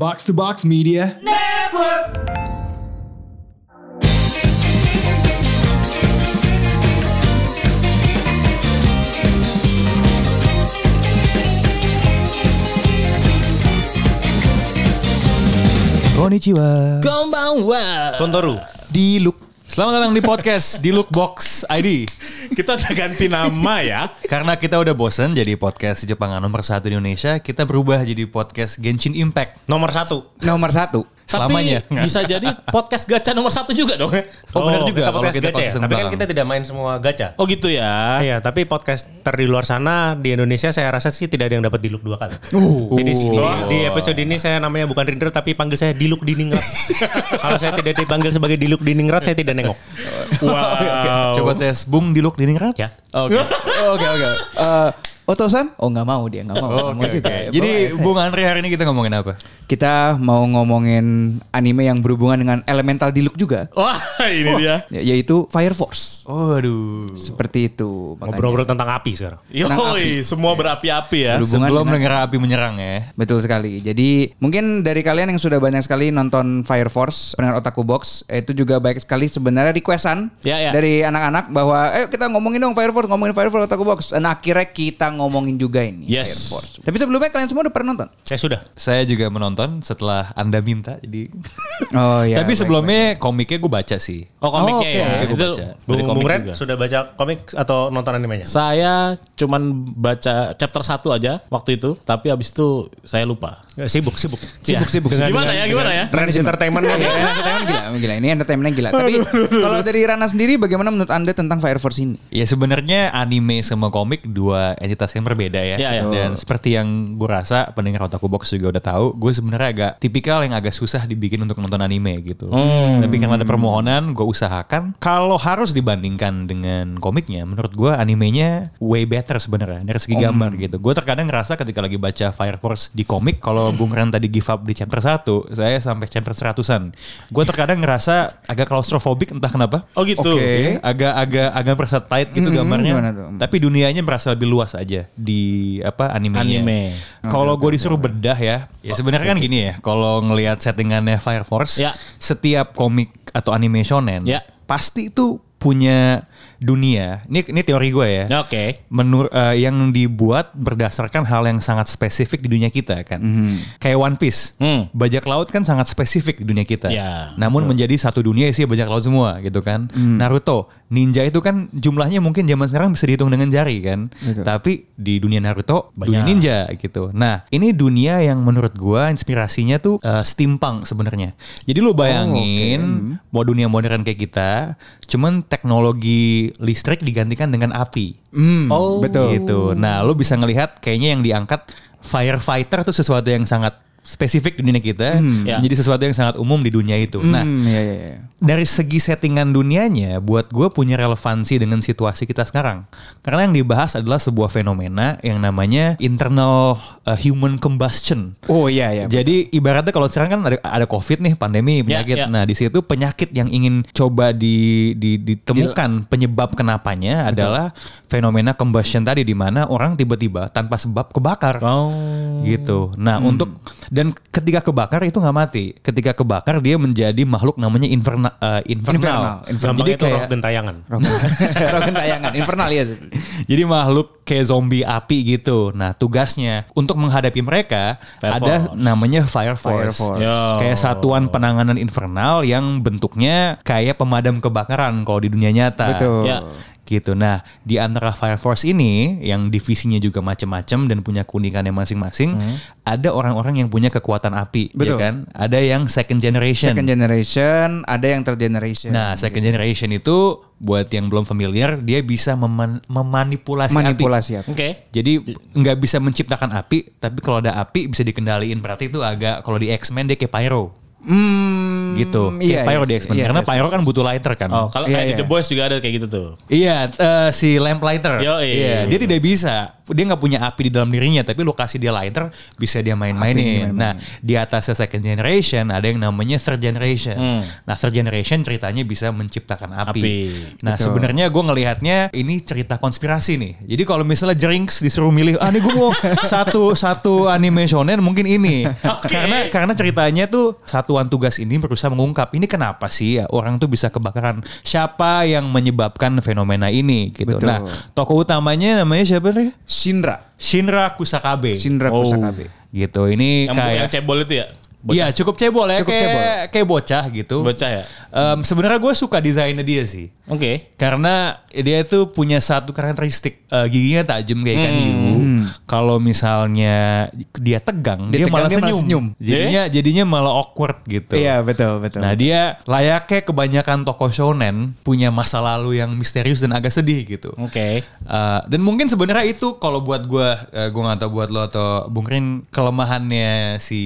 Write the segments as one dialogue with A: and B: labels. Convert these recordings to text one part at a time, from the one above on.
A: Box to Box Media.
B: Konnichiwa.
C: Konbanwa.
D: Tontoru.
B: Di look.
C: Selamat datang di podcast di Lookbox ID.
D: Kita udah ganti nama ya.
C: Karena kita udah bosen jadi podcast Jepangan nomor satu di Indonesia, kita berubah jadi podcast Genshin Impact.
D: Nomor satu.
B: Nomor satu.
C: Selamanya.
E: Tapi bisa jadi podcast gacha nomor satu juga dong ya?
C: Oh, benar juga
D: kita podcast
C: kita
D: gacha ya.
C: podcast
D: Tapi kan kita tidak main semua gacha.
E: Oh gitu ya.
D: Iya, tapi podcaster di luar sana di Indonesia saya rasa sih tidak ada yang dapat diluk dua kali. Jadi di, di episode ini saya namanya bukan Rinder tapi panggil saya Diluk Diningrat. Kalau saya tidak dipanggil sebagai Diluk Diningrat saya tidak nengok.
E: Wow.
C: Coba tes Bung di Look di Ningrat.
D: Ya.
C: Oke.
B: Oke oke. Eh, Otosan? Oh nggak mau dia nggak mau.
C: Oke,
B: juga.
C: oke.
B: Ya,
C: Jadi
B: bro,
C: Bung Andre hari ini kita ngomongin apa?
B: kita mau ngomongin anime yang berhubungan dengan elemental di look juga.
E: Wah ini dia.
B: Ya- Yaitu Fire Force.
C: Oh, aduh.
B: Seperti itu.
D: Ngobrol-ngobrol tentang api sekarang.
E: Yoi, semua berapi-api ya.
B: Berhubungan
C: Sebelum
B: dengan-
C: mendengar api menyerang ya.
B: Betul sekali. Jadi mungkin dari kalian yang sudah banyak sekali nonton Fire Force, pendengar Otaku Box, itu juga banyak sekali sebenarnya requestan
E: Ya, ya.
B: dari anak-anak bahwa, eh kita ngomongin dong Fire Force, ngomongin Fire Force Otaku Box. Dan akhirnya kita ngomongin juga ini
E: Yes.
B: Fire Force. Tapi sebelumnya kalian semua udah pernah nonton?
D: Saya sudah.
C: Saya juga menonton setelah Anda minta. Jadi
B: Oh iya.
C: Tapi
B: baik,
C: sebelumnya komiknya gue baca sih.
E: Oh komiknya
B: Oh, oke.
E: ya.
C: Komiknya gua baca.
D: Bung, Bung Ren
E: juga.
D: sudah baca komik atau nonton animenya?
E: Saya cuman baca chapter 1 aja waktu itu, tapi abis itu saya lupa.
D: Ya, Sibuk, sibuk.
E: Ya.
B: sibuk,
D: Dengan-
E: Gimana ya, gimana ya?
D: Range entertainment
B: Iya, entertainment gila, gila. Ini entertainment gila. Tapi kalau dari Rana sendiri, bagaimana menurut anda tentang Fire Force ini?
C: Ya sebenarnya anime sama komik dua entitas yang berbeda ya.
E: Ya, ya.
C: Dan seperti yang gue rasa pendengar Otaku Box juga udah tahu, gue sebenarnya agak tipikal yang agak susah dibikin untuk nonton anime gitu. Tapi karena ada permohonan, gue usahakan kalau harus dibandingkan dengan komiknya, menurut gue animenya way better sebenarnya dari segi gambar gitu. Gue terkadang ngerasa ketika lagi baca Fire Force di komik, kalau Bung Ren tadi give up di chapter 1, saya sampai chapter 100-an. Gue terkadang ngerasa agak klaustrofobik entah kenapa.
E: Oh gitu.
B: Oke.
C: agak-agak agak merasa tight gitu
B: Hmm,
C: gambarnya. Tapi dunianya merasa lebih luas aja di apa animenya.
E: Anime.
C: Kalau gue disuruh bedah ya, ya sebenarnya kan gini ya. Kalau ngelihat settingannya Fire Force,
E: Ya.
C: setiap komik atau anime shonen,
E: Ya.
C: pasti itu punya dunia. Ini ini teori gue ya.
E: Oke.
C: Menur eh, yang dibuat berdasarkan hal yang sangat spesifik di dunia kita kan. Kayak One Piece.
E: Hmm.
C: Bajak laut kan sangat spesifik di dunia kita.
E: Ya,
C: Namun menjadi satu dunia isi bajak laut semua gitu kan. Naruto, ninja itu kan jumlahnya mungkin zaman sekarang bisa dihitung dengan jari kan. Tapi di dunia Naruto dunia ninja gitu. Nah, ini dunia yang menurut gua inspirasinya tuh eh, steampunk sebenarnya. Jadi lu bayangin mau dunia modern kayak kita, cuman teknologi listrik digantikan dengan api.
B: Hmm,
E: Oh,
B: betul.
C: Gitu. Nah, lu bisa ngelihat kayaknya yang diangkat firefighter tuh sesuatu yang sangat spesifik di dunia kita,
E: Ya.
C: menjadi sesuatu yang sangat umum di dunia itu. Nah,
B: Hmm, iya, iya, iya.
C: dari segi settingan dunianya, buat gue punya relevansi dengan situasi kita sekarang. Karena yang dibahas adalah sebuah fenomena yang namanya internal uh, human combustion.
B: Oh iya, iya.
C: Jadi ibaratnya kalau sekarang kan ada, ada COVID nih, pandemi, penyakit.
E: ya.
C: Nah di situ penyakit yang ingin coba di, di- ditemukan penyebab kenapanya adalah fenomena combustion tadi di mana orang tiba-tiba tanpa sebab kebakar.
E: Oh.
C: Gitu. Nah untuk dan ketika kebakar itu nggak mati. Ketika kebakar dia menjadi makhluk namanya inferna, eh, infernal.
B: Infernal.
D: Gampang
C: Jadi
D: itu
C: kayak
D: rock dan tayangan.
B: Rogan tayangan, infernal ya.
C: jadi makhluk kayak zombie api gitu. Nah, tugasnya untuk menghadapi mereka
E: Fire
C: ada
E: Force.
C: namanya Fire Force.
B: Fire Force.
E: Yo.
C: Kayak satuan penanganan infernal yang bentuknya kayak pemadam kebakaran kalau di dunia nyata.
B: Betul.
E: Ya.
C: Gitu. Nah, di antara Fire Force ini yang divisinya juga macam-macam dan punya keunikannya masing-masing, ada orang-orang yang punya kekuatan api, ya
B: Betul.
C: kan? Ada yang second generation.
B: Second generation, ada yang third generation.
C: Nah, second generation itu buat yang belum familiar, dia bisa meman- memanipulasi, api.
B: manipulasi api.
E: Oke.
C: Jadi nggak bisa menciptakan api, tapi kalau ada api bisa dikendaliin. Berarti itu agak kalau di X-Men dia kayak Pyro.
B: Hmm,
C: gitu.
B: Iya,
C: Kayak Pyro
B: iya,
C: di X-Men.
B: iya,
C: Karena
B: iya,
C: Pyro kan butuh lighter kan.
E: Oh, kalau
B: Iya,
E: kayak di
B: iya.
E: The Boys juga ada kayak gitu tuh.
C: Iya, eh, si lamplighter.
E: Yo, iya.
C: Iya, dia tidak bisa dia nggak punya api di dalam dirinya, tapi lo kasih dia lighter bisa dia main-mainin. Nah di atasnya second generation ada yang namanya third generation. Nah third generation ceritanya bisa menciptakan api.
E: Api.
C: Nah sebenarnya gue ngelihatnya ini cerita konspirasi nih. Jadi kalau misalnya Jinx disuruh milih, ah nih gue mau satu satu anime shonen mungkin ini. Karena karena ceritanya tuh satuan tugas ini berusaha mengungkap ini kenapa sih ya orang tuh bisa kebakaran. Siapa yang menyebabkan fenomena ini gitu.
B: Betul.
C: Nah tokoh utamanya namanya siapa nih?
B: Shinra.
C: Shinra Kusakabe.
B: Shinra
E: Oh.
B: Kusakabe.
C: gitu. Ini
E: Yang,
C: kayak
E: yang cebol itu ya? Bocah.
C: Iya cukup cebol ya
B: Cukup
C: kayak
B: cebol.
C: kayak bocah gitu.
E: Bocah ya?
C: Em, Sebenarnya gue suka desainnya dia sih.
E: Oke.
C: Karena dia tuh punya satu karakteristik eh, giginya tajam kayak ikan hiu. Kalau misalnya dia tegang,
B: Dia
C: dia,
B: tegang,
C: malah
B: dia malah
C: senyum.
B: senyum.
C: Jadinya jadinya malah awkward gitu.
B: Iya betul betul.
C: Nah dia layaknya kebanyakan tokoh shonen punya masa lalu yang misterius dan agak sedih gitu.
E: Oke.
C: Uh, dan mungkin sebenarnya itu kalau buat gue, uh, gue nggak tahu buat lo atau Bung Rin kelemahannya si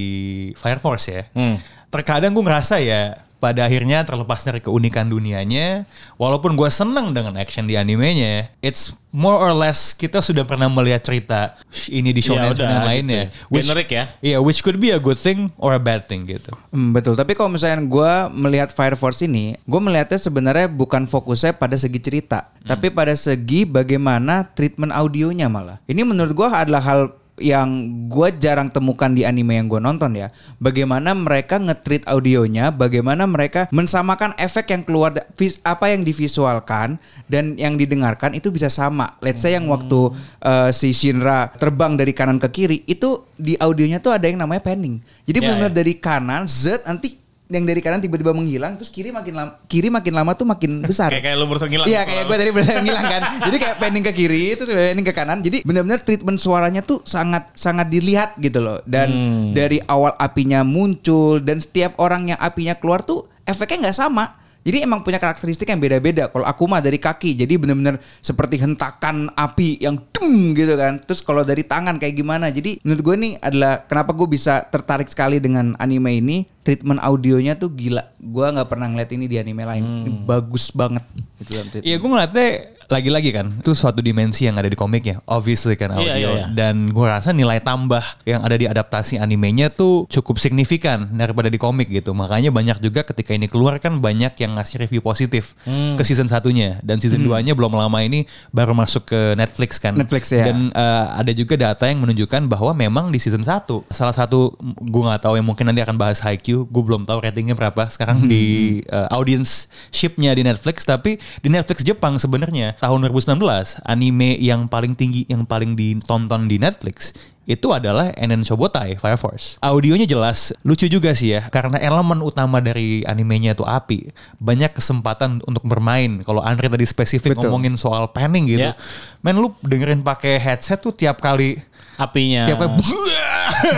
C: Fire Force ya.
E: Hmm.
C: Terkadang gue ngerasa ya pada akhirnya terlepas dari keunikan dunianya, walaupun gue seneng dengan action di animenya, it's more or less kita sudah pernah melihat cerita ini di shonen
E: Ya
C: shonen
E: gitu
C: lainnya.
E: ya. Generic ya?
C: Iya, which could be a good thing or a bad thing gitu.
B: Hmm, betul. Tapi kalau misalnya gue melihat Fire Force ini, gue melihatnya sebenarnya bukan fokusnya pada segi cerita, tapi pada segi bagaimana treatment audionya malah. Ini menurut gue adalah hal yang gue jarang temukan di anime yang gue nonton ya. Bagaimana mereka nge-treat audionya, bagaimana mereka mensamakan efek yang keluar apa yang divisualkan dan yang didengarkan itu bisa sama. Let's say yang waktu uh, si Shinra terbang dari kanan ke kiri itu di audionya tuh ada yang namanya panning. Jadi
E: Ya,
B: benar-benar
E: ya.
B: dari kanan Z nanti yang dari kanan tiba-tiba menghilang terus kiri makin lama kiri makin lama tuh makin besar.
E: Kayak kayak lu barusan ngilang.
B: Iya kayak gue tadi berusaha ngilang kan. Jadi kayak pending ke kiri itu pending ke kanan. Jadi benar-benar treatment suaranya tuh sangat sangat dilihat gitu loh. Dan
E: Hmm.
B: dari awal apinya muncul dan setiap orang yang apinya keluar tuh efeknya nggak sama. Jadi emang punya karakteristik yang beda-beda. Kalau aku mah dari kaki, jadi benar-benar seperti hentakan api yang dem gitu kan. Terus kalau dari tangan kayak gimana? Jadi menurut gue nih adalah kenapa gue bisa tertarik sekali dengan anime ini. Treatment audionya tuh gila. Gue nggak pernah ngeliat ini di anime lain. Ini bagus banget.
C: Iya gue ngeliatnya lagi-lagi kan itu suatu dimensi yang ada di komiknya obviously kan audio.
E: Iya, iya, iya.
C: dan gue rasa nilai tambah yang ada di adaptasi animenya tuh cukup signifikan daripada di komik gitu. Makanya banyak juga ketika ini keluar kan banyak yang ngasih review positif
E: Hmm.
C: ke season satunya. Dan season 2 nya belum lama ini baru masuk ke Netflix kan.
B: Netflix, ya.
C: dan eh, ada juga data yang menunjukkan bahwa memang di season 1 salah satu gue nggak tahu yang mungkin nanti akan bahas Haikyuu gue belum tahu ratingnya berapa sekarang di eh, audience shipnya di Netflix. Tapi di Netflix Jepang sebenarnya tahun 2019 anime yang paling tinggi yang paling ditonton di Netflix itu adalah Enen Shobotai Fire Force. Audionya jelas, lucu juga sih ya, karena elemen utama dari animenya itu api. Banyak kesempatan untuk bermain. Kalau Andre tadi spesifik
B: Betul.
C: ngomongin soal panning gitu,
E: Ya.
C: men lu dengerin pakai headset tuh tiap kali
E: Apinya.
C: tiap kali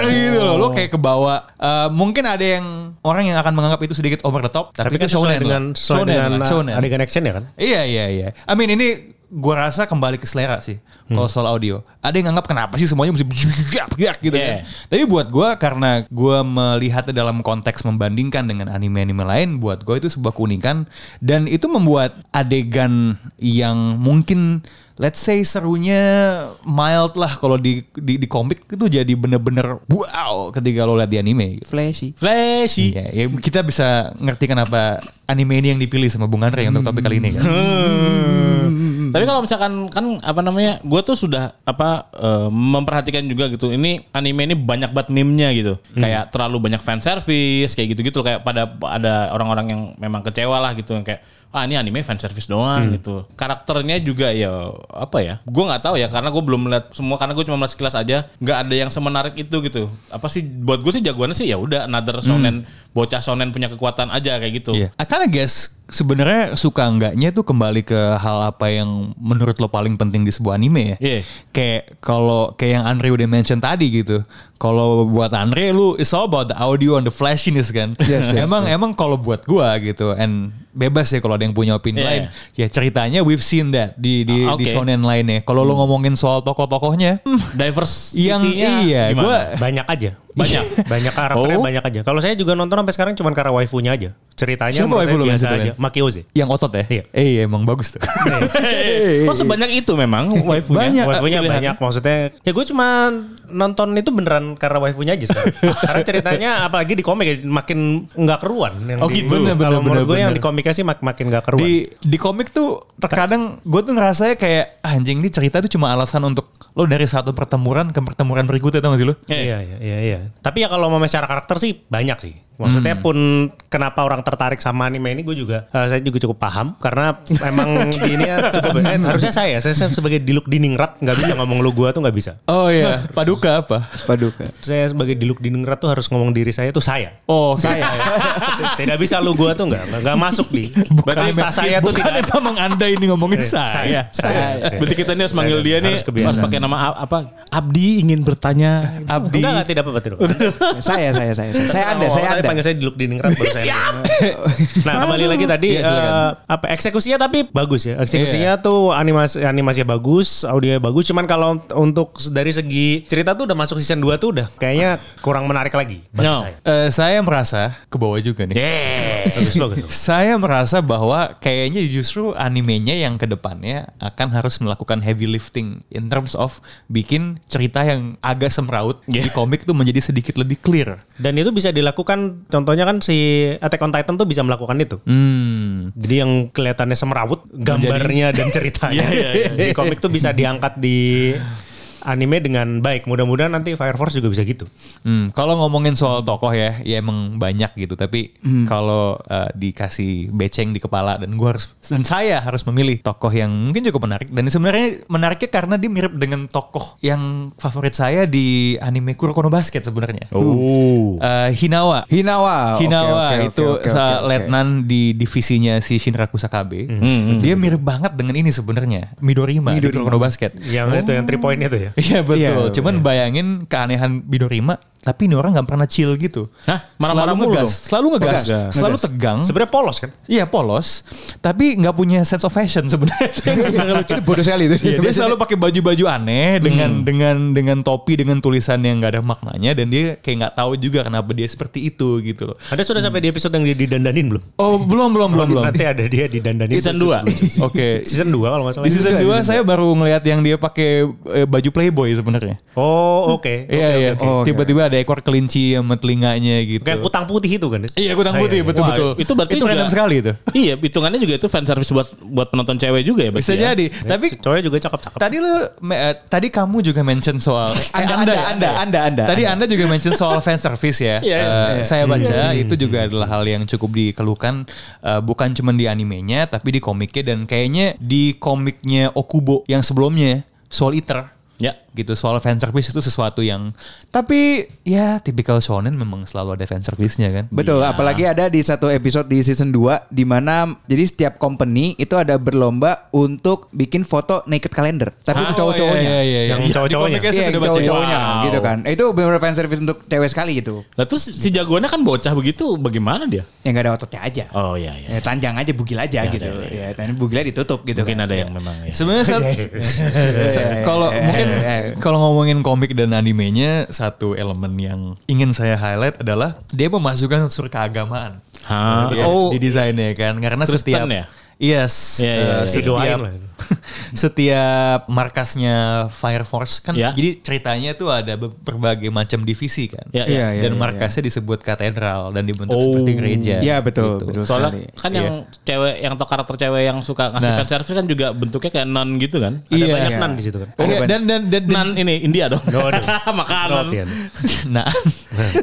C: gitu loh lo kayak kebawa Eh, mungkin ada yang orang yang akan menganggap itu sedikit over the top tapi,
D: Tapi kan
C: itu shonen
D: dengan
C: lah. Shonen
D: dengan
C: shonen.
D: adegan action ya kan?
C: iya iya iya I mean ini gua rasa kembali ke selera sih kalau soal audio ada yang nganggap kenapa sih semuanya mesti gitu
E: Yeah.
C: kan tapi buat gua karena gua melihatnya dalam konteks membandingkan dengan anime-anime lain buat gua itu sebuah keunikan dan itu membuat adegan yang mungkin let's say serunya mild lah kalau di, di di komik itu jadi bener-bener wow ketika lo lihat di anime gitu.
B: Flashy.
E: Flashy.
C: Ya, ya kita bisa ngerti kenapa anime ini yang dipilih sama Bung Andre untuk topik kali ini kan.
E: Tapi kalau misalkan kan apa namanya, gue tuh sudah apa eh, memperhatikan juga gitu. Ini anime ini banyak banget meme-nya gitu. Kayak terlalu banyak fan service kayak gitu-gitu kayak pada ada orang-orang yang memang kecewa lah gitu yang kayak ah ini anime fan service doang gitu. Karakternya juga ya apa ya? Gue nggak tahu ya karena gue belum melihat semua karena gue cuma melihat sekilas aja. nggak ada yang semenarik itu gitu. Apa sih buat gue sih jagoannya sih ya udah another shonen bocah shonen punya kekuatan aja kayak gitu.
C: Iya. I kinda guess sebenarnya suka enggaknya tuh kembali ke hal apa yang menurut lo paling penting di sebuah anime ya.
E: Iya.
C: Kayak kalau kayak yang Andre udah mention tadi gitu. Kalau buat Andre lu it's all about the audio and the flashiness kan.
B: Yes, yes,
C: emang emang kalau buat gua gitu and bebas ya kalau ada yang punya opini
E: Iya.
C: lain. Ya ceritanya we've seen that di di,
E: Ah,
C: di shonen lainnya. Kalau lo ngomongin soal tokoh-tokohnya, hmm,
E: Diverse
C: yang iya,
E: gimana?
C: gua
D: Banyak aja.
E: Banyak.
D: banyak karakternya
E: Oh.
D: banyak aja. Kalau saya juga nonton sampai sekarang cuma karena waifunya aja. Ceritanya
C: Siapa
D: menurut
C: waifu
D: saya biasa aja.
C: Ben?
D: Makioze.
C: Yang otot ya?
D: Iya.
C: Eh iya, emang bagus tuh.
E: Oh sebanyak itu memang waifunya.
C: Banyak.
D: Waifunya
E: Pilihan.
D: banyak maksudnya. Ya gue cuma nonton itu beneran karena waifunya aja sekarang. karena ceritanya apalagi di komik ya, makin nggak keruan. Yang
C: Oh
D: di,
C: gitu. Bener,
D: Kalau
C: bener,
D: menurut
C: bener,
D: gue yang
C: bener.
D: di komiknya sih mak- makin nggak keruan.
C: di di komik tuh terkadang gue tuh ngerasanya kayak "Ah, anjing ini cerita tuh cuma alasan untuk lo dari satu pertemuran ke pertemuran berikutnya tau gak sih lo?
D: Iya, iya, iya, iya. Tapi ya kalau mau secara karakter sih banyak sih. Maksudnya pun kenapa orang tertarik sama anime ini gue juga eh, saya juga cukup paham karena emang di ini ya cukup eh, harusnya saya, saya, saya sebagai diluk diningrat nggak bisa ngomong lu gua tuh nggak bisa.
C: Oh iya, paduka apa?
B: Paduka.
D: Saya sebagai diluk diningrat tuh harus ngomong diri saya tuh saya.
C: Oh
B: Saya.
D: Tidak bisa lu gua tuh nggak nggak masuk di.
C: Berarti
D: saya tuh
C: bukan
D: tidak ada.
C: emang anda ini ngomongin
D: Eh,
C: saya.
D: saya.
E: Berarti kita ini harus manggil dia nih
D: Harus
E: pakai nama apa? Abdi ingin bertanya.
C: Abdi.
D: Enggak, enggak, tidak apa-apa tidak.
B: saya, saya, saya, saya. Saya Anda, saya
D: Tadi
B: Anda.
D: panggil saya diluk diningrat baru saya. Nah, kembali lagi tadi
C: silakan.
D: eh, apa eksekusinya tapi bagus ya. Eksekusinya tuh animasi animasinya bagus, audionya bagus. Cuman kalau untuk dari segi cerita tuh udah masuk season 2 tuh udah kayaknya kurang menarik lagi bagi
E: No.
D: saya.
C: Eh, saya merasa ke bawah juga nih.
D: Bagus bagus. bagus.
C: Saya merasa bahwa kayaknya justru animenya yang ke depannya akan harus melakukan heavy lifting in terms of bikin cerita yang agak semraut di komik tuh menjadi sedikit lebih clear.
D: Dan itu bisa dilakukan contohnya kan si Attack on Titan tuh bisa melakukan itu.
C: Hmm.
D: Jadi yang kelihatannya semrawut gambarnya dan ceritanya di komik tuh bisa diangkat di anime dengan baik. Mudah-mudahan nanti Fire Force juga bisa gitu.
C: Hmm, kalau ngomongin soal tokoh ya, ya emang banyak gitu. Tapi
D: Hmm.
C: kalau uh, dikasih beceng di kepala dan gua harus dan saya harus memilih tokoh yang mungkin cukup menarik. Dan sebenarnya menariknya karena dia mirip dengan tokoh yang favorit saya di anime Kuroko no Basket sebenarnya.
E: Oh.
C: Uh, Hinawa.
B: Hinawa. Oke,
C: Hinawa
B: oke, oke,
C: itu sa-
B: oke, oke.
C: letnan di divisinya si Shinraku Sakabe.
B: Hmm,
C: Dia mirip banget dengan ini sebenarnya, Midorima, di
B: Midorima.
C: Kuroko no Basket.
D: Yang itu yang three point itu ya.
C: Iya betul.
B: Iya,
C: Cuman bayangin keanehan Midorima, tapi ini orang nggak pernah chill gitu.
E: Hah? Marah-marah
C: selalu ngegas,
E: dong?
C: selalu ngegas,
B: Tegas.
C: selalu
B: Ngegas.
C: tegang.
D: Sebenarnya polos kan?
C: Iya polos, tapi nggak punya sense of fashion sebenarnya. Itu
B: bodoh sekali itu.
C: dia selalu pakai baju-baju aneh dengan dengan dengan topi dengan tulisan yang nggak ada maknanya dan dia kayak nggak tahu juga kenapa dia seperti itu gitu loh.
D: Ada sudah sampai di episode yang dia didandanin belum?
C: Oh belum belum belum belum.
D: Nanti ada dia didandanin.
E: Season 2.
C: Oke.
D: Season 2 kalau nggak salah.
C: Di season
B: juga,
C: 2 saya baru ngelihat yang dia pakai eh, baju Playboy sebenarnya.
D: Oh oke.
C: Iya iya. Tiba-tiba ada ekor kelinci sama telinganya gitu.
D: Kayak kutang putih itu kan?
C: Iya kutang
D: Ah,
C: putih
D: iya, iya.
C: betul
E: Wah,
C: betul.
E: itu berarti
C: itu
E: juga-
C: random sekali itu.
E: Iya, hitungannya juga itu fan service buat buat penonton cewek juga ya
C: Bisa
E: ya?
C: jadi. Tapi
D: Si cowoknya juga cakep-cakep.
C: tadi lu me- eh, tadi kamu juga mention soal eh,
B: Anda, anda,
C: ya?
B: anda, anda, anda.
C: Tadi Anda juga mention soal fan service ya.
E: Iya, iya.
C: Eh, Saya baca itu juga adalah hal yang cukup dikeluhkan eh, bukan cuma di animenya tapi di komiknya dan kayaknya di komiknya Okubo yang sebelumnya Soul Eater.
E: Ya.
C: Gitu soal fan service itu sesuatu yang tapi ya tipikal shonen memang selalu ada fan service-nya kan.
B: Betul, apalagi ada di satu episode di season 2 di mana jadi setiap company itu ada berlomba untuk bikin foto naked calendar. Tapi itu cowok-cowoknya.
C: Iya, iya, iya.
D: Yang
C: Di
D: cowok-cowoknya.
B: Iya,
C: baca.
B: cowok-cowoknya
E: Wow.
B: gitu kan. Itu benar-benar fan service untuk cewek sekali gitu.
E: Lah terus si jagoannya kan bocah begitu, bagaimana dia?
B: Ya nggak ada ototnya aja.
E: Oh iya iya.
B: Ya, telanjang aja, bugil aja gitu. Ya, dan bugilnya ditutup gitu
E: Mungkin
B: kan.
E: ada yang memang ya.
C: Sebenarnya kalau mungkin kalau ngomongin komik dan animenya satu elemen yang ingin saya highlight adalah dia memasukkan unsur keagamaan.
E: Hah?
C: Ya,
E: Oh.
C: di desainnya kan karena
E: Kristen
C: setiap
E: ya?
C: Yes,
E: Iya, iya,
C: eh,
E: iya.
C: setiap. setiap markasnya Fire Force kan
E: Ya.
C: jadi ceritanya tuh ada be- berbagai macam divisi kan.
E: Ya,
B: Iya,
E: ya.
B: iya,
C: dan
B: iya,
C: markasnya disebut katedral dan dibentuk
E: Oh.
C: seperti gereja.
B: Iya betul,
C: gitu.
B: betul
E: Soalnya
B: sekali.
E: kan yang cewek yang atau karakter cewek yang suka ngasih
C: Nah.
E: fan service kan juga bentuknya kayak nun gitu kan.
D: Ada
C: Iya.
D: banyak
B: Iya.
D: nan di situ kan.
C: Oh, iya, dan dan dan, dan
E: Nun ini India dong.
D: Waduh.
E: Makanan.
D: Latihan.
C: nah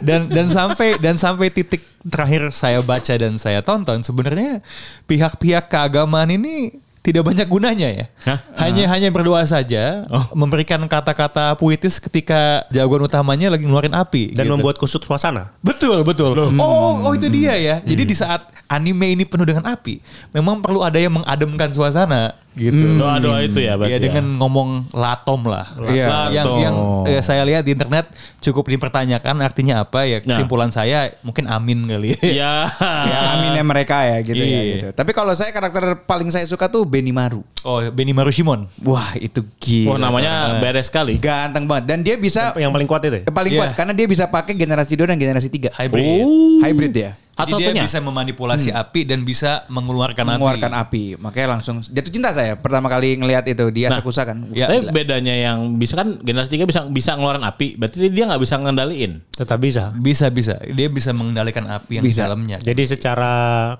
C: dan dan sampai dan sampai titik terakhir saya baca dan saya tonton sebenarnya pihak-pihak keagamaan ini tidak banyak gunanya ya.
E: Hah?
C: Hanya hanya berdoa saja, memberikan kata-kata puitis ketika jagoan utamanya lagi ngeluarin api
D: Dan
C: gitu.
D: membuat kusut suasana.
C: Betul, betul. Oh, oh itu dia ya. Jadi di saat anime ini penuh dengan api, memang perlu ada yang mengademkan suasana gitu.
E: Doa-doa itu ya berarti.
C: Ya dengan ngomong latom lah.
B: Iya.
C: Yang
E: Latom.
C: yang eh, saya lihat di internet cukup dipertanyakan artinya apa ya. Kesimpulan saya mungkin amin kali.
E: Ya.
B: Ya aminnya mereka ya gitu ya
C: Iya.
B: gitu. Tapi kalau saya karakter paling saya suka tuh Benimaru.
C: Oh, Benimaru Shimon.
B: Wah itu gila.
E: Wah namanya beres sekali.
B: Ganteng banget dan dia bisa
D: Yang paling kuat itu ya?
B: paling
C: Iya.
B: kuat karena dia bisa pakai generasi 2 dan generasi 3.
C: Hybrid.
B: Hybrid ya.
C: Jadi
E: Atau
C: dia
E: punya?
C: bisa memanipulasi api dan bisa mengeluarkan,
B: Mengeluarkan
C: api.
B: api. Makanya langsung jatuh cinta saya pertama kali ngelihat itu di Asakusa kan.
C: Ya.
E: Tapi bedanya yang bisa kan generasi 3 bisa bisa ngeluarin api, berarti dia nggak bisa ngendaliin.
D: Tetap bisa.
C: Bisa bisa. Dia bisa mengendalikan api yang di
B: Bisa.
C: dalamnya.
D: Jadi secara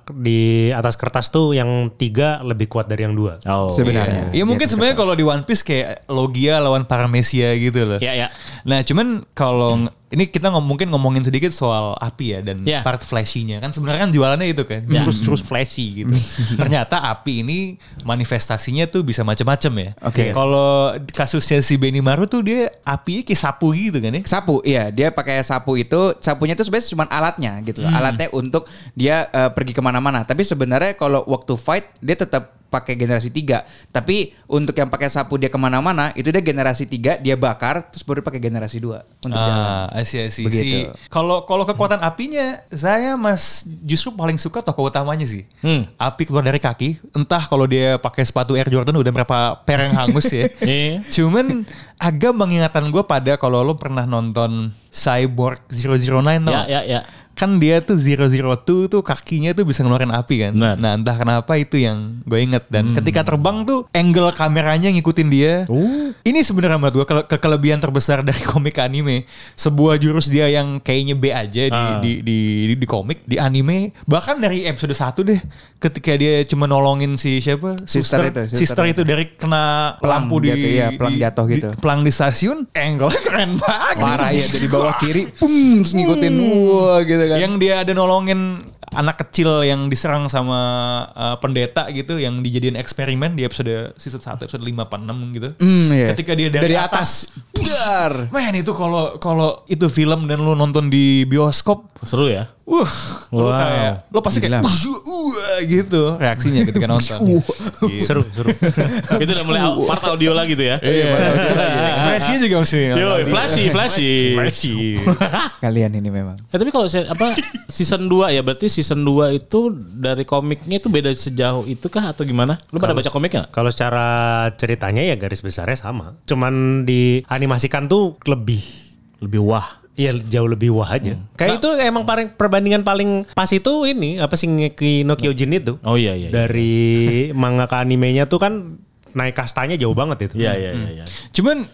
D: di atas kertas tuh yang tiga lebih kuat dari yang dua.
E: Oh.
B: Sebenarnya.
C: Ya mungkin sebenarnya kalau di One Piece kayak Logia lawan Paramecia gitu loh.
E: Ya ya.
C: Nah cuman kalau ng- ini kita ngom mungkin ngomongin sedikit soal api ya dan
E: Ya.
C: part flashy-nya kan sebenarnya kan jualannya itu kan terus terus flashy gitu. Ternyata api ini manifestasinya tuh bisa macam-macam ya.
B: Oke.
C: Kalau kasusnya si Benimaru tuh dia apinya kayak sapu gitu kan ya.
B: Sapu, iya dia pakai sapu itu, sapunya itu sebenarnya cuma alatnya gitu, loh. alatnya untuk dia eh, pergi ke mana-mana. Tapi sebenarnya kalau waktu fight dia tetap pakai generasi 3 Tapi untuk yang pakai sapu dia ke mana-mana itu dia generasi 3 dia bakar terus baru pakai generasi 2 untuk jalan.
C: Ah, I see, I see.
B: Begitu.
C: Si- Kalau kalau kekuatan apinya, saya mas justru paling suka tokoh utamanya sih.
E: Hmm.
C: Api keluar dari kaki, entah kalau dia pakai sepatu Air Jordan udah berapa per yang hangus ya.
E: Iya.
C: Cuman agak mengingatkan gue pada kalau lo pernah nonton Cyborg 009 tau
E: Ya ya ya.
C: Kan dia tuh 002 tuh kakinya tuh bisa ngeluarin api kan.
E: Benar.
C: Nah entah kenapa itu yang gue inget. Dan ketika terbang tuh angle kameranya ngikutin dia. Ini sebenarnya menurut gue ke- ke- kelebihan terbesar dari komik anime. Sebuah jurus dia yang kayaknya B aja di,
E: Ah.
C: di, di, di, di komik, di anime. Bahkan dari episode 1 deh. Ketika dia cuma nolongin si siapa?
B: Sister itu, sister
C: Sister,
B: itu.
C: dari kena
B: Pelang
C: lampu di,
B: jatuh, iya, pelang
C: di-
B: jatuh
C: di-
B: gitu.
C: pelang di stasiun. Angle keren banget.
B: Parah ya dari bawah kiri, pum, terus ngikutin wah gitu kan.
C: Yang dia ada nolongin anak kecil yang diserang sama uh, pendeta gitu yang dijadiin eksperimen di episode season 1 episode 5 apa 6 gitu.
B: Hmm, iya.
C: Ketika dia dari,
B: atas, dar.
C: Men itu kalau kalau itu film dan lu nonton di bioskop,
E: Seru ya.
C: wah, lu
E: Wow.
C: kayak lu pasti kayak wah gitu reaksinya ketika nonton. Gitu.
D: Seru, seru.
E: Itu udah mulai part audio lagi tuh ya.
C: Iya, ekspresinya juga mesti.
E: Yo, flashy, flashy.
C: Flashy.
B: Kalian ini memang.
E: Ya, tapi kalau saya apa season 2 ya berarti season 2 itu dari komiknya itu beda sejauh itu kah atau gimana? Lu pada baca komiknya?
D: Kalau secara ceritanya ya garis besarnya sama. Cuman dianimasikan tuh lebih
E: Lebih wah.
D: Iya jauh lebih wah aja. Kayak itu emang paling perbandingan paling pas itu ini apa sih Ngeki no Kyojin itu.
E: Oh iya iya. iya.
D: Dari manga ke animenya tuh kan naik kastanya jauh banget itu.
E: Iya iya iya. iya.
C: Cuman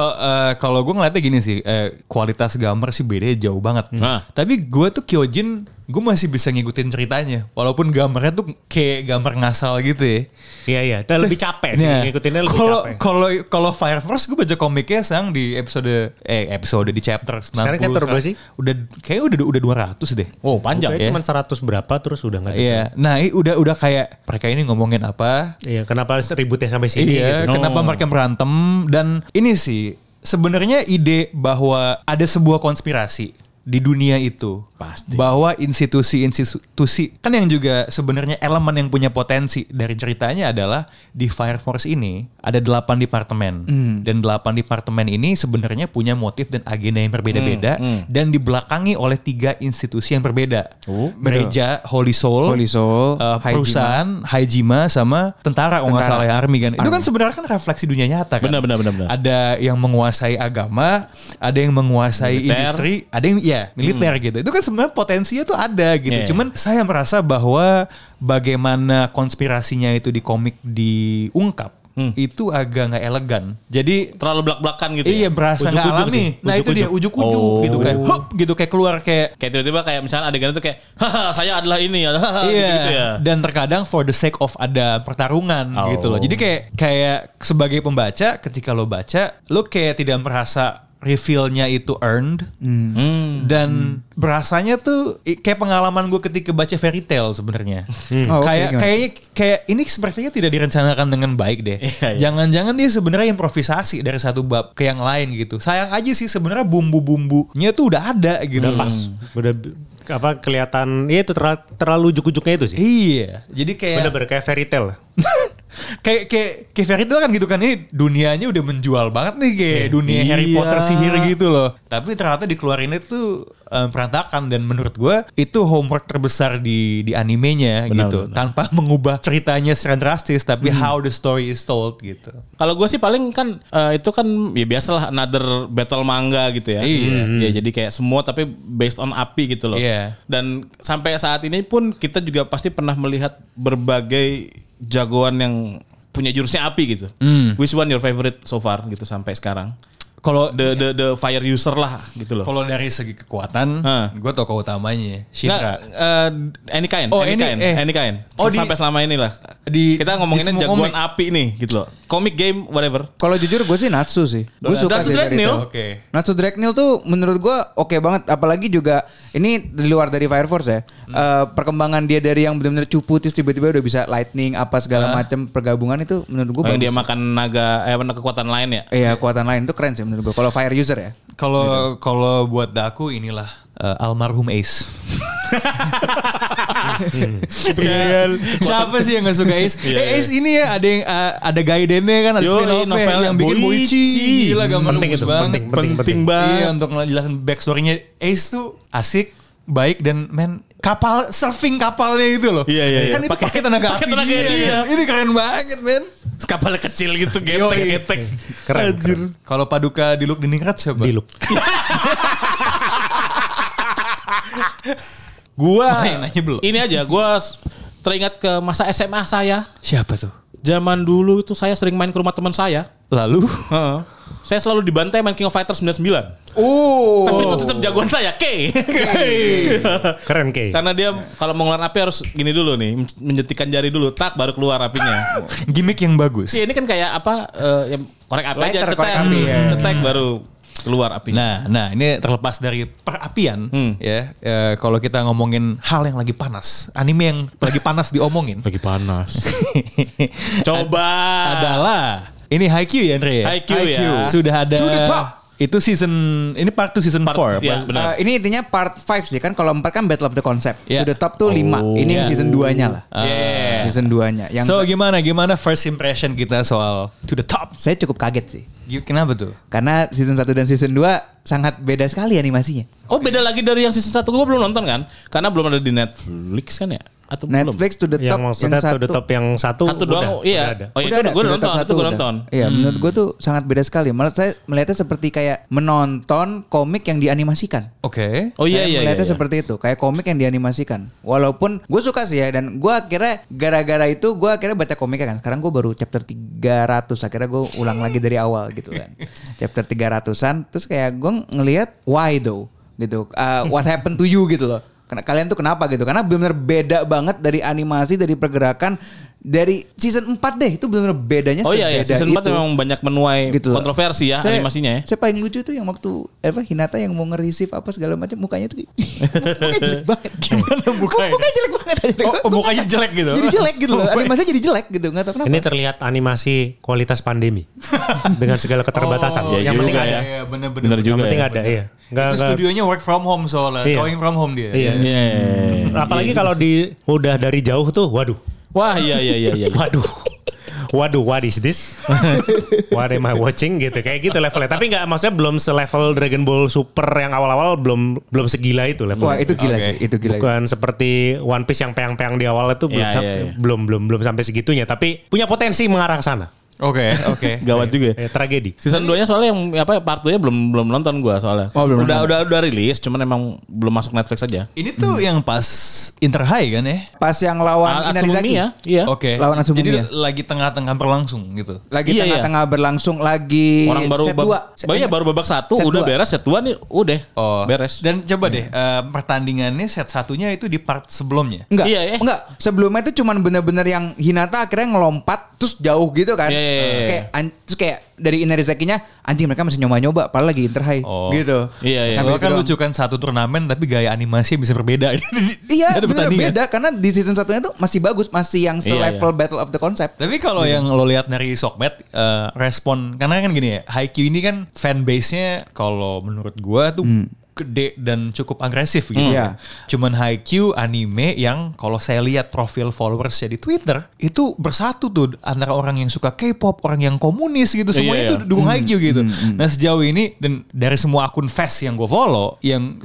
C: eh, kalau gue ngeliatnya gini sih, eh, kualitas gambar sih bedanya jauh banget.
E: Nah.
C: Tapi gue tuh Kyojin, gue masih bisa ngikutin ceritanya. Walaupun gambarnya tuh kayak gambar ngasal gitu ya.
D: Iya iya, itu lebih capek sih
C: Nah,
D: ngikutinnya lebih
C: kalau
D: capek.
C: kalau kalau Fire Force gue baca komiknya sang di episode eh episode di chapter 90
D: Sekarang chapter berapa sih?
C: Udah kayak udah udah 200 deh.
E: Oh panjang
C: ya.
D: cuma 100 berapa terus udah nggak bisa.
C: Iya. Nah, i- udah udah kayak mereka ini ngomongin apa?
D: Iya, kenapa ributnya sampai sini
C: iya,
D: gitu.
C: kenapa
E: Oh.
C: mereka berantem dan ini sih sebenarnya ide bahwa ada sebuah konspirasi di dunia itu
E: Pasti.
C: bahwa institusi-institusi kan yang juga sebenarnya elemen yang punya potensi dari ceritanya adalah di Fire Force ini ada delapan departemen dan delapan departemen ini sebenarnya punya motif dan agenda yang berbeda-beda dan dibelakangi oleh tiga institusi yang berbeda gereja Holy Soul,
B: Holy Soul,
C: uh, perusahaan Haijima sama tentara kalau nggak
B: Tentara.
C: salah ya Army kan itu
B: Army.
C: kan sebenarnya kan refleksi dunia nyata kan
E: Benar, benar, benar, benar.
C: ada yang menguasai agama ada yang menguasai
E: Militer.
C: industri ada yang ya militer gitu itu kan sebenarnya potensinya tuh ada gitu
E: Iya.
C: cuman saya merasa bahwa bagaimana konspirasinya itu di komik diungkap itu agak nggak elegan jadi
E: Terlalu belak-belakan gitu
C: iya
E: ya?
C: berasa nggak alami
E: sih.
C: nah itu dia ujuk-ujuk
E: Oh.
C: gitu kan Hup, gitu kayak keluar kayak
E: Kayak tiba-tiba kayak misalnya adegan itu kayak haha saya adalah ini ya haha
C: Iya.
E: gitu ya.
C: Dan terkadang for the sake of ada pertarungan
E: Oh.
C: gitu loh. Jadi kayak kayak sebagai pembaca ketika lo baca, lo kayak tidak merasa reveal-nya itu earned
E: Hmm.
C: dan berasanya tuh kayak pengalaman gue ketika baca fairy tale sebenarnya.
B: Oh, oke,
C: kayak
B: gimana?
C: kayaknya kayak ini sepertinya tidak direncanakan dengan baik deh.
E: Iya, iya.
C: Jangan-jangan dia sebenarnya improvisasi dari satu bab ke yang lain gitu. Sayang aja sih sebenarnya bumbu-bumbunya tuh udah ada gitu.
D: Udah pas. Udah apa kelihatan ya itu terlalu, terlalu ujuk-ujuknya itu sih.
C: Iya. Jadi kayak
D: Bener-bener kayak fairy tale.
C: kayak kayak kayak fairy tale kan gitu kan ini dunianya udah menjual banget nih kayak dunia Harry
E: Iya.
C: Potter sihir gitu loh. Tapi ternyata dikeluarin itu eh, berantakan dan menurut gue itu homework terbesar di di animenya
E: Benar,
C: gitu.
E: benar.
C: Tanpa mengubah ceritanya secara drastis tapi
E: Hmm.
C: how the story is told gitu.
E: Kalau gue sih paling kan eh, itu kan ya biasalah another battle manga gitu ya.
C: Iya.
E: Ya jadi kayak semua tapi based on api gitu loh.
C: Iya.
E: Dan sampai saat ini pun kita juga pasti pernah melihat berbagai jagoan yang punya jurusnya api gitu.
C: Hmm.
E: Which one your favorite so far gitu sampai sekarang?
C: Kalau
E: The the the fire user lah gitu loh.
C: kalau dari segi kekuatan,
E: Hah.
C: gue tokoh utamanya
E: Nggak,
C: Shinra.
E: eh, any kind,
C: Oh,
E: any,
C: any-
E: kind,
C: eh.
E: any kind.
C: Oh, di-
E: sampai selama ini lah.
C: di-
E: kita
C: di
E: ngomonginnya
C: semua
E: jagoan
C: komik.
E: api nih gitu loh. Comic game whatever.
B: Kalau jujur gue sih Natsu sih. Gue
E: Natsu
B: suka sih dari
E: Dreadnought?
B: itu.
C: Oke.
B: Natsu Dreadnought tuh menurut gue oke banget. Apalagi juga ini di luar dari Fire Force ya. Eh, perkembangan dia dari yang benar-benar cupu terus tiba-tiba udah bisa lightning apa segala macam pergabungan itu menurut gue
E: Oh, yang dia makan naga eh apa kekuatan lain ya.
B: Iya kekuatan lain itu keren sih menurut gue. Kalau Fire User ya.
C: Kalau kalau buat Daku inilah eh, almarhum Ace. Iya kan? Siapa sih yang gak suka Ace? eh, Ace ini ya ada yang eh, ada Gaidennya kan ada
E: Yoi,
C: spin-off
E: novel
C: yang bikin
E: Boichi.
C: Gila gambar
D: Penting itu,
C: banget.
D: penting, penting, penting.
E: banget.
C: Iya untuk ngejelasin backstory-nya Ace tuh asik, baik dan men kapal surfing kapalnya itu loh.
E: Iya, iya, iya.
C: Kan itu
E: Pakai-
C: tenaga
E: pakai
C: api
E: tenaga
C: dia.
E: dia.
C: Ini keren banget men.
E: Kapalnya kecil gitu, getek-getek.
D: Keren, keren.
C: Kalau Paduka di look di Ningrat siapa?
D: Di look.
E: Gua
C: yang nanya belum.
E: ini aja, gua teringat ke masa SMA saya.
C: Siapa tuh?
E: Zaman dulu itu saya sering main ke rumah teman saya.
C: Lalu
E: Heeh. Saya selalu dibantai main King of Fighters 99.
B: Oh.
E: Tapi itu tetap jagoan saya, K.
D: Keren Kay.
E: Karena dia kalau mau ngeluarin api harus gini dulu nih, menjetikan jari dulu, tak baru keluar apinya.
C: gimmick yang bagus.
E: Iya ini kan kayak apa? eh, yang korek api
B: Lighter,
E: aja, cetek,
B: api, ya.
E: cetek baru keluar apinya.
C: Nah, nah ini terlepas dari perapian
E: Hmm.
C: ya. eh, kalau kita ngomongin hal yang lagi panas, anime yang lagi panas diomongin
E: Lagi panas. Coba.
C: adalah ini Haikyuu ya Andre ya.
E: Haikyuu ya.
C: Sudah ada
B: To the top.
C: Itu season ini part 2 season 4.
E: Iya, benar.
B: Eh, ini intinya part 5 sih kan kalau 4 kan Battle of the Concept.
C: Iya.
B: To the top tuh 5. ini yang season 2-nya lah.
E: Yeah.
B: Season 2-nya. Yang
C: So gimana gimana first impression kita soal to the top?
B: saya cukup kaget sih.
C: Kenapa tuh?
B: Karena season 1 dan season 2 sangat beda sekali animasinya.
E: Oh beda lagi dari yang season 1 gue belum nonton kan? Karena belum ada di Netflix kan ya? Atau belum?
B: Netflix to the top
D: Yang
B: yang, satu.
D: to the top yang satu,
E: Satu doang,
D: udah,
E: iya.
D: udah ada.
E: Oh iya,
B: Udah
E: gue
B: ada,
E: nonton,
B: satu
E: gue
B: udah.
E: nonton.
B: Iya, menurut gue tuh sangat beda sekali. Malah saya melihatnya seperti kayak menonton komik yang dianimasikan.
C: Oke.
E: Oh iya
B: Saya
E: iya. iya,
B: melihatnya
E: iya.
B: seperti itu, kayak komik yang dianimasikan. Walaupun gue suka sih ya, dan gue akhirnya gara-gara itu gue akhirnya baca komiknya kan. Sekarang gue baru chapter 300, akhirnya gue ulang lagi dari awal gitu kan. chapter 300-an, terus kayak gue ngelihat why though, gitu. Uh, what happened to you gitu loh. Kalian tuh kenapa gitu? Karena benar-benar beda banget dari animasi, dari pergerakan, dari season 4 deh itu benar-benar bedanya
E: Oh iya, iya. season 4
B: itu
E: memang banyak menuai
B: gitu loh.
E: kontroversi ya
B: Saya-
E: animasinya ya.
B: Saya paling lucu tuh yang waktu apa Hinata yang mau nge-receive apa segala macam mukanya tuh mukanya jelek banget.
C: Gimana mukanya?
B: Mukanya jelek banget.
C: Oh, oh, mukanya jelek gitu.
B: Jadi jelek gitu loh. Animasinya jadi jelek gitu. Enggak tahu kenapa.
D: Ini terlihat animasi kualitas pandemi dengan segala keterbatasan.
E: Oh,
D: yang
E: iya
D: penting
E: juga
D: ada.
E: ya.
C: Iya, bener-bener.
E: Bener juga
D: Yang penting
E: ya.
D: ada, iya. Nggak-
C: Itu studionya work from home soalnya,
D: Iya.
C: drawing from home dia.
D: Iya.
E: Iya.
D: Apalagi kalau di udah dari jauh tuh, waduh.
E: Wah iya iya iya iya.
D: Waduh. Waduh, what is this? what am I watching gitu. Kayak gitu levelnya. Tapi nggak maksudnya belum selevel Dragon Ball Super yang awal-awal belum belum segila itu levelnya.
B: Wah, itu gila
C: Oke.
B: sih. Itu gila.
D: Bukan seperti One Piece yang peang-peang di awal itu belum sam-
E: iya, iya.
D: belum belum belum sampai segitunya. Tapi punya potensi mengarah ke sana.
C: Oke, oke.
E: Gawat juga ya.
D: Eh, tragedi.
E: Season 2-nya soalnya yang apa part 2-nya belum belum nonton gua soalnya.
B: Oh, belum
E: udah,
B: nonton.
E: udah udah rilis cuman emang belum masuk Netflix aja.
C: Ini tuh yang pas Inter High kan ya?
B: Pas yang lawan
E: Ah,
B: Inarizaki.
E: Ya. Iya.
C: Oke.
B: Lawan Atsumumi
C: Jadi
B: ya?
C: lagi tengah-tengah berlangsung gitu.
B: Lagi
E: Iya, iya.
B: tengah-tengah berlangsung lagi
E: Orang baru
B: set
E: bab-
B: 2.
E: Banyak baru babak satu
B: set
E: udah
B: dua.
E: beres set 2 nih udah
C: Oh,
E: beres.
C: Dan coba deh, eh, pertandingannya set satunya itu di part sebelumnya.
B: Enggak,
E: Iya, eh.
B: enggak. Sebelumnya itu cuman bener-bener yang Hinata akhirnya ngelompat terus jauh gitu kan.
E: Iya, iya, iya.
B: Terus kayak an- terus kayak dari Inarizakinya anjing mereka masih nyoba-nyoba padahal lagi Inter High
C: Oh.
B: gitu.
E: Iya, iya.
B: Sampai
C: Soalnya kan
B: gitu
C: lucu kan satu turnamen tapi gaya animasi bisa berbeda.
B: Iya,
C: Ada
B: bener
C: pertandingan.
B: beda karena di season satunya tuh masih bagus, masih yang
E: Iya,
B: selevel Battle of the Concept.
C: Tapi kalau yang lo lihat dari Sokmed eh, respon karena kan gini ya, Haikyuu ini kan fan base-nya kalau menurut gua tuh gede dan cukup agresif gitu.
B: Iya.
C: Cuman Haikyuu anime yang kalau saya lihat profil followersnya di Twitter itu bersatu tuh antara orang yang suka K-pop, orang yang komunis gitu, semuanya
E: Iya,
C: tuh dukung Haikyuu gitu. Nah sejauh ini dan dari semua akun fans yang gue follow, yang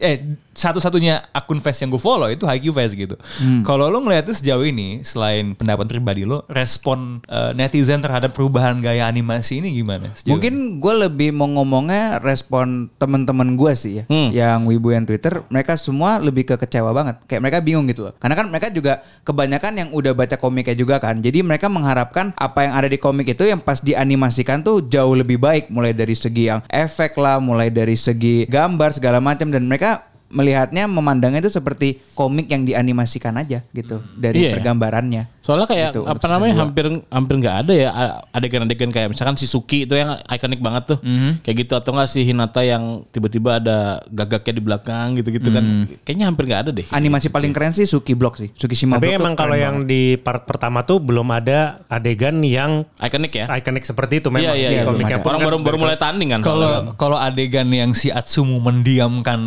C: eh satu-satunya akun fans yang gue follow itu Haikyuu fans gitu. Kalau lo ngeliatnya sejauh ini selain pendapat pribadi lo, respon eh, netizen terhadap perubahan gaya animasi ini gimana?
B: Mungkin gue lebih mau ngomongnya respon teman-teman gue sih ya, yang wibu yang Twitter, mereka semua lebih ke kecewa banget. Kayak mereka bingung gitu loh. Karena kan mereka juga kebanyakan yang udah baca komiknya juga kan. Jadi mereka mengharapkan apa yang ada di komik itu yang pas dianimasikan tuh jauh lebih baik. Mulai dari segi yang efek lah, mulai dari segi gambar segala macam dan mereka melihatnya memandangnya itu seperti komik yang dianimasikan aja gitu dari
E: Iya.
B: pergambarannya.
E: Soalnya kayak
B: Gitu,
E: apa namanya
B: dua.
E: hampir hampir nggak ada ya adegan-adegan kayak misalkan si Suki itu yang ikonik banget tuh.
B: Mhm.
E: Kayak gitu atau enggak si Hinata yang tiba-tiba ada gagaknya di belakang gitu-gitu kan.
B: Mhm.
E: Kayaknya hampir nggak ada deh.
B: Animasi paling keren sih Suki Block sih. Suki Shima
D: Tapi
B: Block tuh
D: emang kalau yang
B: banget.
D: di part pertama tuh belum ada adegan yang
E: Ikonik ya?
D: ikonik seperti itu memang
E: Iya iya iya.
B: belum
D: pun
E: Orang
D: kan
E: baru baru mulai tanding kan.
C: Kalau kalau adegan yang si Atsumu mendiamkan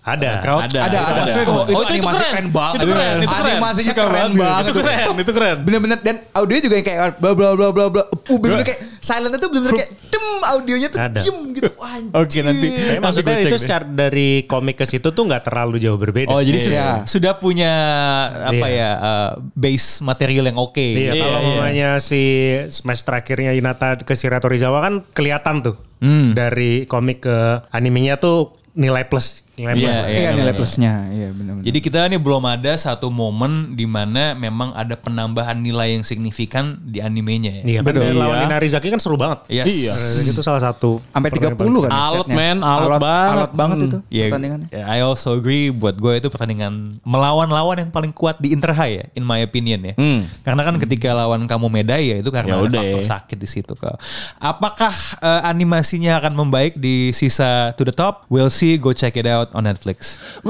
D: Ada.
E: Ada,
B: ada, ada.
E: ada.
B: Oh, itu
E: Oh, itu- keren.
B: keren banget.
E: Itu keren, itu keren.
B: Animasinya keren
C: banget.
B: banget.
E: itu keren, itu keren.
B: Bener-bener dan audio juga yang kayak bla bla bla bla bla. Uh, bener-bener kayak silent itu bener-bener kayak dem audionya tuh
D: Ada.
B: diem gitu. Wah,
C: Oke, nanti.
D: Tapi maksudnya itu
C: deh.
D: secara dari komik ke situ tuh nggak terlalu jauh berbeda.
C: Oh jadi
B: Iya.
C: sudah, sudah punya apa
D: Iya.
C: ya uh, base material yang oke.
D: Iya,
E: Iya,
D: kalau
E: iya.
D: namanya si smash terakhirnya Hinata ke Shirato Rizawa kan kelihatan tuh. Dari komik ke animenya tuh nilai plus, nilai plus.
C: Iya,
D: lah.
B: Iya
C: iya,
B: nilai
C: iya.
B: plusnya. Iya benar-benar.
C: Jadi kita nih belum ada satu momen di mana memang ada penambahan nilai yang signifikan di animenya ya.
D: Iya,
B: Betul.
D: betul. Lawan
E: Iya.
D: Inari Zaki kan seru banget.
C: Yes.
E: Iya.
D: Itu salah satu
B: sampai 30
D: pertandingan
B: kan ya
E: Alot,
B: setnya.
E: men, alot banget.
B: Alot banget itu
C: Iya,
B: pertandingannya.
C: ya, I also agree buat gue itu pertandingan melawan lawan yang paling kuat di Inter High ya, in my opinion ya.
E: Hmm.
C: Karena kan ketika lawan kamu Medaya itu karena
E: Ya
C: ada
E: udah
C: faktor
E: ya.
C: sakit di situ. Apakah eh, animasinya akan membaik di sisa To The Top? We'll see. Go check it out on Netflix.